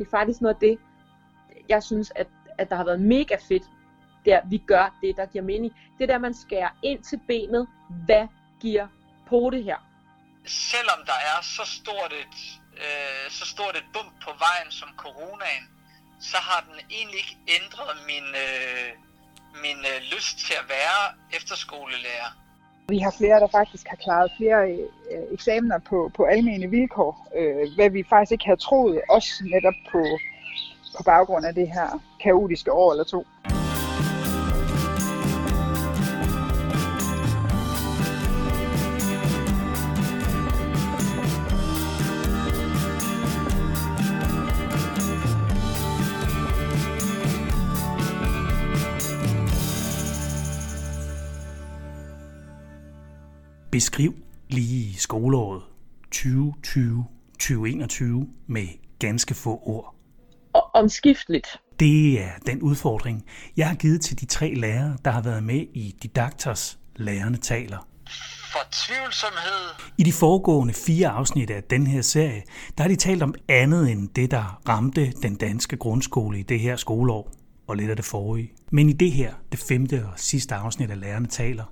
Det er faktisk noget af det, jeg synes, at, at der har været mega fedt, der vi gør det, der giver mening. Det der, man skærer ind til benet, hvad giver på det her? Selvom der er så stort et, øh, så stort et bump på vejen som coronaen, så har den egentlig ikke ændret min, øh, min øh, lyst til at være efterskolelærer. Vi har flere, der faktisk har klaret flere øh, eksamener på, på almene vilkår, øh, hvad vi faktisk ikke havde troet, også netop på, på baggrund af det her kaotiske år eller to. Beskriv lige skoleåret 2020-2021 med ganske få ord. Og omskifteligt. Det er den udfordring, jeg har givet til de tre lærere, der har været med i Didaktors Lærerne taler. Fortvivlsomhed. I de foregående fire afsnit af den her serie, der har de talt om andet end det, der ramte den danske grundskole i det her skoleår, og lidt af det forrige. Men i det her, det femte og sidste afsnit af Lærerne taler,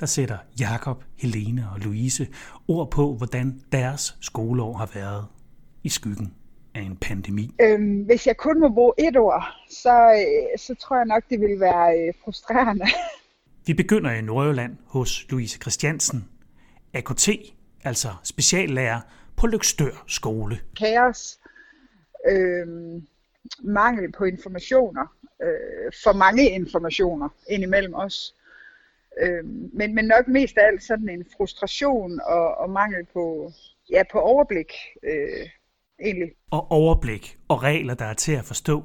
der sætter Jakob, Helene og Louise ord på, hvordan deres skoleår har været i skyggen af en pandemi. Øhm, hvis jeg kun må bruge et ord, så, øh, så tror jeg nok, det vil være øh, frustrerende. Vi begynder i Nordjylland hos Louise Christiansen, AKT, altså speciallærer på Lykstør skole. Kaos, øhm, mangel på informationer, øh, for mange informationer indimellem os. Øh, men, men nok mest af alt sådan en frustration og, og mangel på, ja, på overblik øh, egentlig. Og overblik og regler, der er til at forstå,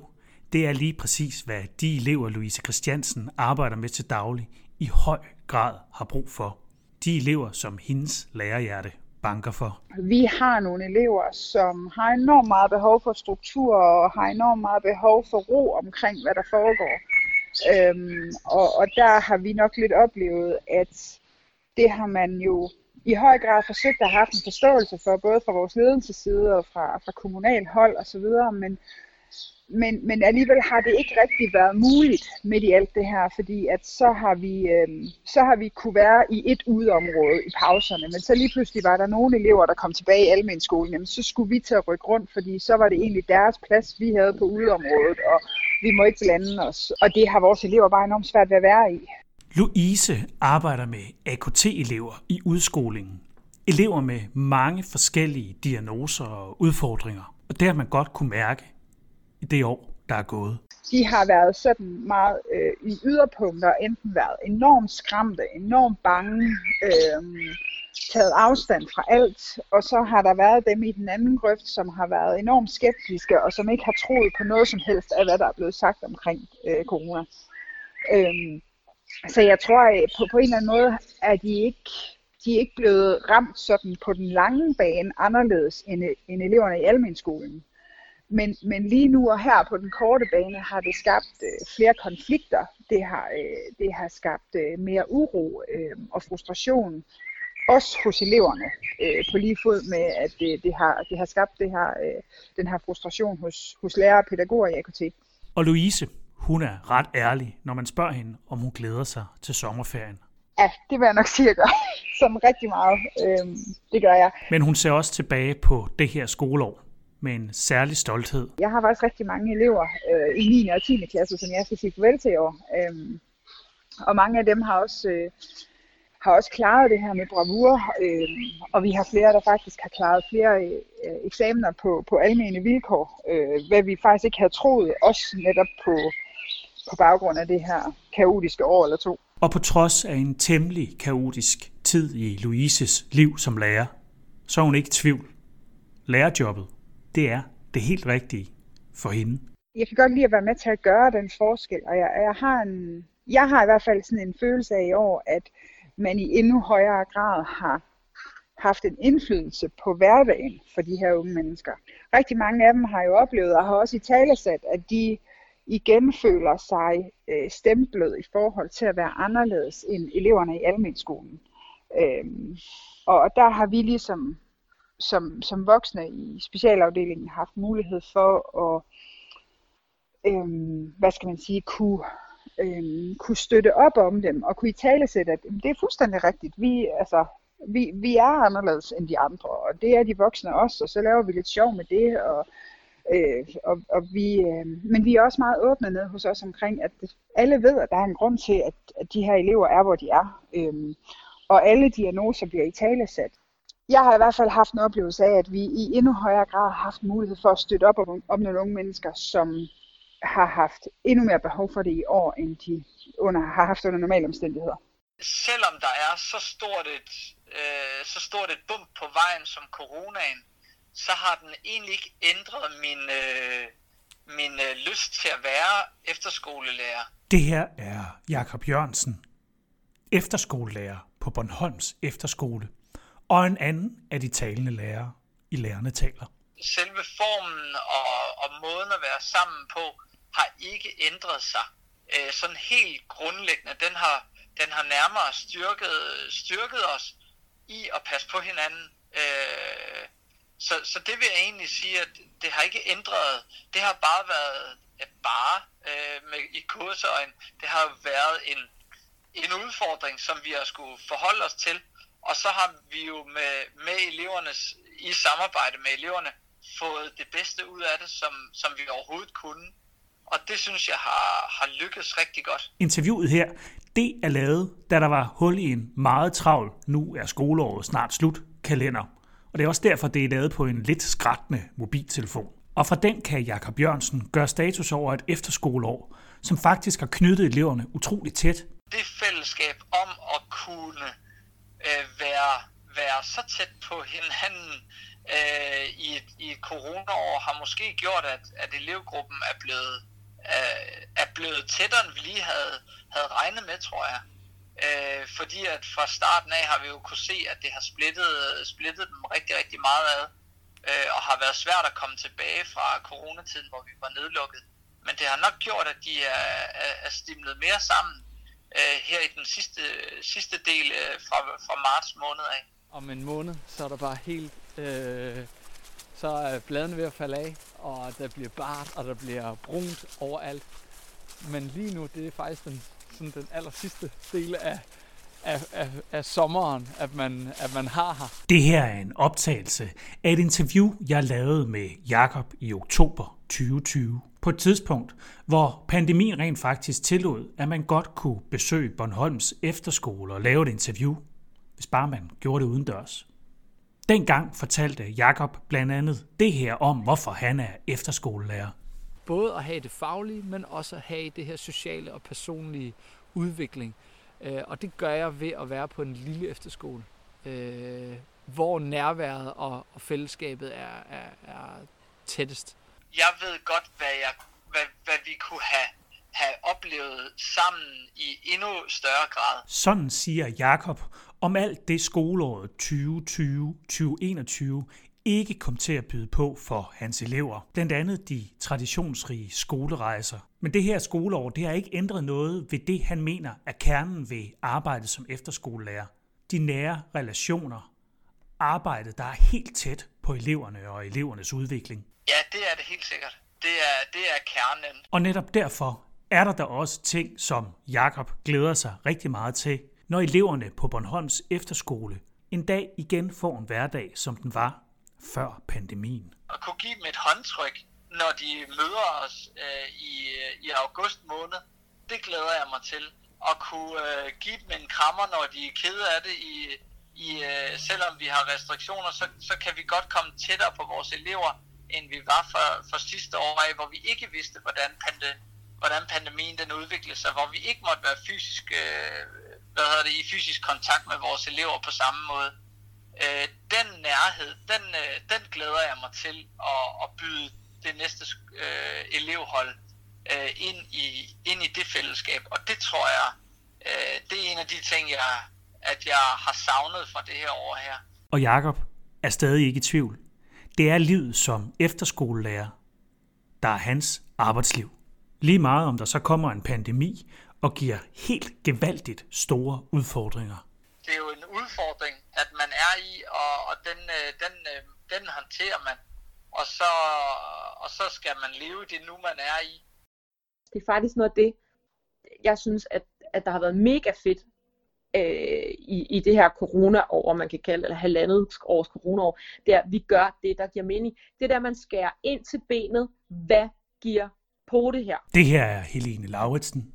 det er lige præcis, hvad de elever, Louise Christiansen arbejder med til daglig, i høj grad har brug for. De elever, som hendes lærerhjerte banker for. Vi har nogle elever, som har enormt meget behov for struktur og har enormt meget behov for ro omkring, hvad der foregår. Øhm, og, og der har vi nok lidt oplevet, at det har man jo i høj grad forsøgt at have en forståelse for, både fra vores ledelsesside og fra, fra kommunal hold osv., men, men, men alligevel har det ikke rigtig været muligt midt i alt det her, fordi at så har vi, øhm, så har vi kunne være i et udeområde i pauserne, men så lige pludselig var der nogle elever, der kom tilbage i almenskolen, jamen så skulle vi til at rykke rundt, fordi så var det egentlig deres plads, vi havde på udeområdet, og vi må ikke blande os. Og det har vores elever bare enormt svært ved at være i. Louise arbejder med AKT-elever i udskolingen. Elever med mange forskellige diagnoser og udfordringer. Og det har man godt kunne mærke i det år, der er gået. De har været sådan meget øh, i yderpunkter, enten været enormt skræmte, enormt bange, øh, taget afstand fra alt, og så har der været dem i den anden grøft, som har været enormt skeptiske, og som ikke har troet på noget som helst af, hvad der er blevet sagt omkring øh, corona. Øhm, så jeg tror, at på, på en eller anden måde er de ikke, de er ikke blevet ramt sådan på den lange bane anderledes end, end eleverne i almenskolen. Men, men lige nu og her på den korte bane har det skabt øh, flere konflikter. Det har, øh, det har skabt øh, mere uro øh, og frustration, også hos eleverne, øh, på lige fod med, at det, det, har, det har skabt det her, øh, den her frustration hos, hos lærere og pædagoger i AKT. Og Louise, hun er ret ærlig, når man spørger hende, om hun glæder sig til sommerferien. Ja, det vil jeg nok sige, at gøre. Som rigtig meget. Øhm, det gør jeg. Men hun ser også tilbage på det her skoleår med en særlig stolthed. Jeg har faktisk rigtig mange elever øh, i 9. og 10. klasse, som jeg skal sige farvel til i år. Øhm, og mange af dem har også, øh, har også klaret det her med bravur, øh, og vi har flere, der faktisk har klaret flere øh, eksamener på, på almene vilkår, øh, hvad vi faktisk ikke havde troet, også netop på, på baggrund af det her kaotiske år eller to. Og på trods af en temmelig kaotisk tid i Louises liv som lærer, så er hun ikke i tvivl. Lærerjobbet, det er det helt rigtige for hende. Jeg kan godt lide at være med til at gøre den forskel, og jeg, jeg, har, en, jeg har i hvert fald sådan en følelse af i år, at man i endnu højere grad har haft en indflydelse på hverdagen for de her unge mennesker. Rigtig mange af dem har jo oplevet og har også i talesat, at de igen føler sig øh, stemplet i forhold til at være anderledes end eleverne i almenskolen. Øhm, og der har vi ligesom som, som voksne i specialafdelingen haft mulighed for at, øhm, hvad skal man sige, kunne, øhm, kunne støtte op om dem, og kunne i tale sætte, at det er fuldstændig rigtigt. Vi, altså, vi, vi er anderledes end de andre, og det er de voksne også, og så laver vi lidt sjov med det, og, øh, og, og vi, øh, men vi er også meget åbne ned hos os omkring, at alle ved, at der er en grund til, at, at de her elever er, hvor de er, øh, og alle diagnoser bliver i tale sat. Jeg har i hvert fald haft en oplevelse af, at vi i endnu højere grad har haft mulighed for at støtte op om, om nogle unge mennesker, som har haft endnu mere behov for det i år, end de under, har haft under normale omstændigheder. Selvom der er så stort et øh, så stort et bump på vejen som coronaen, så har den egentlig ikke ændret min, øh, min øh, lyst til at være efterskolelærer. Det her er Jakob Jørgensen, efterskolelærer på Bornholms Efterskole, og en anden af de talende lærere i Lærerne taler. Selve formen og, og måden at være sammen på har ikke ændret sig. Øh, sådan helt grundlæggende, den har, den har nærmere styrket, styrket os i at passe på hinanden. Øh, så, så det vil jeg egentlig sige, at det har ikke ændret. Det har bare været at bare øh, med, i kursøjen. Det har været en, en udfordring, som vi har skulle forholde os til. Og så har vi jo med, med elevernes, i samarbejde med eleverne, fået det bedste ud af det, som, som vi overhovedet kunne. Og det synes jeg har, har lykkes rigtig godt. Interviewet her, det er lavet, da der var hul i en meget travl, nu er skoleåret snart slut, kalender. Og det er også derfor, det er lavet på en lidt skrættende mobiltelefon. Og fra den kan Jakob Jørgensen gøre status over et efterskoleår, som faktisk har knyttet eleverne utroligt tæt. Det fællesskab om at kunne øh, være, være så tæt på hinanden øh, i, et, i et coronaår har måske gjort, at, at elevgruppen er blevet øh, er blevet tættere, end vi lige havde, havde regnet med, tror jeg. Øh, fordi at fra starten af har vi jo kunne se, at det har splittet, splittet dem rigtig, rigtig meget ad, øh, og har været svært at komme tilbage fra coronatiden, hvor vi var nedlukket. Men det har nok gjort, at de er, er, er stimlet mere sammen øh, her i den sidste, sidste del øh, fra, fra marts måned af. Om en måned, så er der bare helt øh, så er bladene ved at falde af, og der bliver bart, og der bliver brunt overalt. Men lige nu, det er faktisk den, sådan den aller sidste del af, af, af, af sommeren, at man, at man har her. Det her er en optagelse af et interview, jeg lavede med Jakob i oktober 2020. På et tidspunkt, hvor pandemien rent faktisk tillod, at man godt kunne besøge Bornholms efterskole og lave et interview, hvis bare man gjorde det udendørs. Dengang fortalte Jakob blandt andet det her om, hvorfor han er efterskolelærer. Både at have det faglige, men også at have det her sociale og personlige udvikling. Øh, og det gør jeg ved at være på en lille efterskole, øh, hvor nærværet og, fællesskabet er, er, er tættest. Jeg ved godt, hvad, jeg, hvad, hvad vi kunne have, have oplevet sammen i endnu større grad. Sådan siger Jakob om alt det skoleåret 2020-2021 ikke kom til at byde på for hans elever. Blandt andet de traditionsrige skolerejser. Men det her skoleår, det har ikke ændret noget ved det, han mener er kernen ved arbejdet som efterskolelærer. De nære relationer. Arbejdet, der er helt tæt på eleverne og elevernes udvikling. Ja, det er det helt sikkert. Det er, det er kernen. Og netop derfor er der da også ting, som Jakob glæder sig rigtig meget til, når eleverne på Bornholms efterskole en dag igen får en hverdag, som den var før pandemien. At kunne give dem et håndtryk, når de møder os øh, i, øh, i august måned, det glæder jeg mig til. At kunne øh, give dem en krammer, når de er kede af det, i, i, øh, selvom vi har restriktioner, så, så kan vi godt komme tættere på vores elever, end vi var for, for sidste år af, hvor vi ikke vidste, hvordan, pande, hvordan pandemien den udviklede sig, hvor vi ikke måtte være fysisk øh, hvad hedder det, i fysisk kontakt med vores elever på samme måde. Øh, den nærhed, den, øh, den glæder jeg mig til at, at byde det næste øh, elevhold øh, ind, i, ind i det fællesskab. Og det tror jeg, øh, det er en af de ting, jeg, at jeg har savnet fra det her år her. Og Jakob er stadig ikke i tvivl. Det er livet som efterskolelærer, der er hans arbejdsliv. Lige meget om der så kommer en pandemi, og giver helt gevaldigt store udfordringer. det er jo en udfordring, at man er i, og, og den, øh, den, øh, den håndterer man. Og så, og så skal man leve det nu, man er i. Det er faktisk noget af det, jeg synes, at, at der har været mega fedt øh, i, i det her corona-år, man kan kalde eller halvandet års corona-år, det er, at vi gør det, der giver mening. Det er der, man skærer ind til benet, hvad giver på det her. Det her er Helene Lauritsen,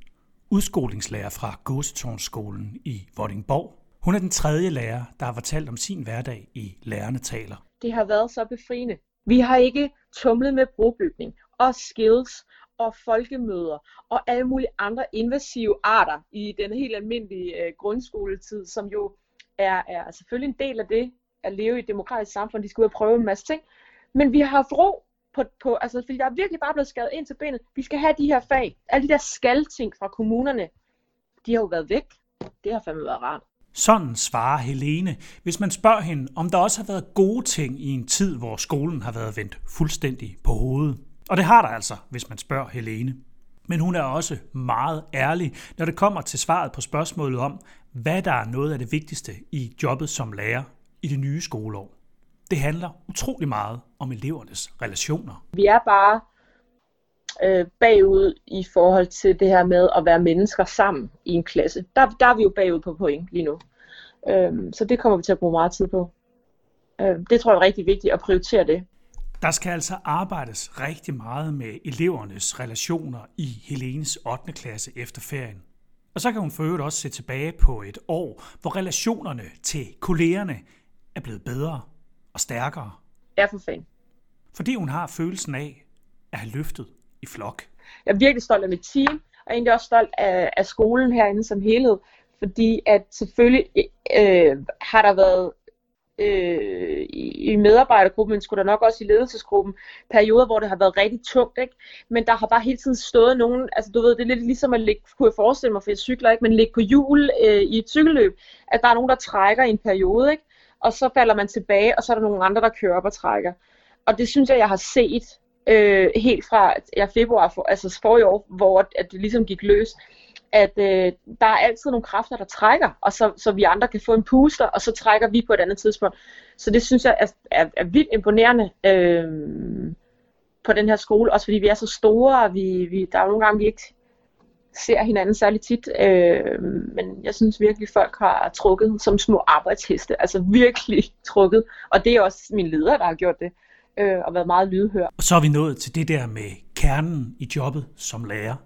udskolingslærer fra Gåsetårnsskolen i Vordingborg. Hun er den tredje lærer, der har fortalt om sin hverdag i Lærerne taler. Det har været så befriende. Vi har ikke tumlet med brobygning og skills og folkemøder og alle mulige andre invasive arter i den helt almindelige øh, grundskoletid, som jo er, er selvfølgelig en del af det at leve i et demokratisk samfund. De skal ud og prøve en masse ting. Men vi har haft ro på, på, altså, fordi der er virkelig bare blevet skadet ind til benet. Vi skal have de her fag. Alle de der skal-ting fra kommunerne, de har jo været væk. Det har fandme været rart. Sådan svarer Helene, hvis man spørger hende, om der også har været gode ting i en tid, hvor skolen har været vendt fuldstændig på hovedet. Og det har der altså, hvis man spørger Helene. Men hun er også meget ærlig, når det kommer til svaret på spørgsmålet om, hvad der er noget af det vigtigste i jobbet som lærer i det nye skoleår. Det handler utrolig meget om elevernes relationer. Vi er bare øh, bagud i forhold til det her med at være mennesker sammen i en klasse. Der, der er vi jo bagud på point lige nu. Øh, så det kommer vi til at bruge meget tid på. Øh, det tror jeg er rigtig vigtigt at prioritere det. Der skal altså arbejdes rigtig meget med elevernes relationer i Helenes 8. klasse efter ferien. Og så kan hun for øvrigt også se tilbage på et år, hvor relationerne til kollegerne er blevet bedre og stærkere. Er for fan. Fordi hun har følelsen af at have løftet i flok. Jeg er virkelig stolt af mit team, og egentlig også stolt af, af skolen herinde som helhed, fordi at selvfølgelig øh, har der været øh, i medarbejdergruppen, men skulle der nok også i ledelsesgruppen, perioder, hvor det har været rigtig tungt, ikke? Men der har bare hele tiden stået nogen, altså du ved, det er lidt ligesom at ligge, kunne jeg forestille mig, for jeg cykler ikke, men ligge på hjul øh, i et cykelløb, at der er nogen, der trækker i en periode, ikke? Og så falder man tilbage, og så er der nogle andre, der kører op og trækker. Og det synes jeg, jeg har set øh, helt fra ja, februar, for, altså for i år, hvor at det ligesom gik løs at øh, der er altid nogle kræfter, der trækker, og så, så vi andre kan få en puster, og så trækker vi på et andet tidspunkt. Så det synes jeg er, er, er vildt imponerende øh, på den her skole, også fordi vi er så store, og vi, vi, der er jo nogle gange, vi ikke ser hinanden særlig tit, øh, men jeg synes virkelig, folk har trukket som små arbejdsheste, altså virkelig trukket, og det er også min leder, der har gjort det, øh, og været meget lydhør. Og så er vi nået til det der med kernen i jobbet som lærer.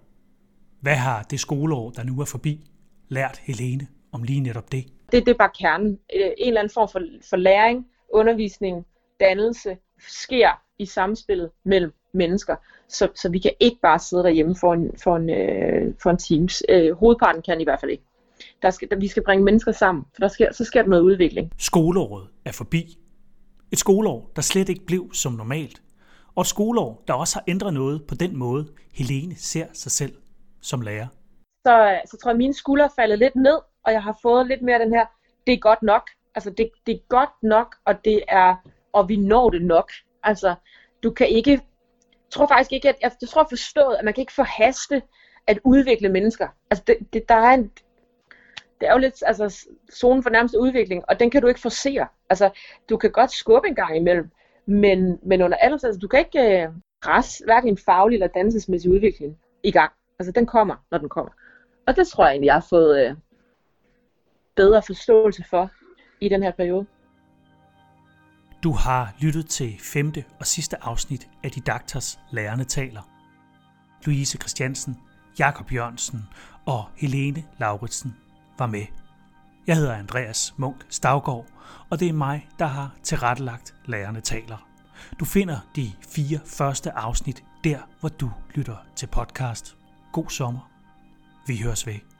Hvad har det skoleår, der nu er forbi, lært Helene om lige netop det? Det, det er bare kernen. Øh, en eller anden form for, for læring, undervisning, dannelse sker i samspillet mellem mennesker. Så, så vi kan ikke bare sidde derhjemme for en, for en, øh, for en Teams. Øh, hovedparten kan i hvert fald ikke. Der skal, der, vi skal bringe mennesker sammen, for der sker, så sker der noget udvikling. Skoleåret er forbi. Et skoleår, der slet ikke blev som normalt. Og et skoleår, der også har ændret noget på den måde, Helene ser sig selv som lærer? Så, så tror jeg, at mine skuldre er faldet lidt ned, og jeg har fået lidt mere den her, det er godt nok. Altså, det, det er godt nok, og det er, og vi når det nok. Altså, du kan ikke, tror faktisk ikke, at, jeg, jeg tror forstået, at man kan ikke forhaste at udvikle mennesker. Altså, det, det, der er en, det er jo lidt, altså, zonen for nærmeste udvikling, og den kan du ikke forsere. Altså, du kan godt skubbe en gang imellem, men, men under alle altså, du kan ikke øh, presse hverken en faglig eller dansesmæssig udvikling i gang. Altså den kommer, når den kommer. Og det tror jeg egentlig, jeg har fået øh, bedre forståelse for i den her periode. Du har lyttet til femte og sidste afsnit af Didaktas Lærerne taler. Louise Christiansen, Jakob Jørgensen og Helene Lauritsen var med. Jeg hedder Andreas Munk Stavgård, og det er mig, der har tilrettelagt Lærerne taler. Du finder de fire første afsnit der, hvor du lytter til podcast. God sommer. Vi høres ved.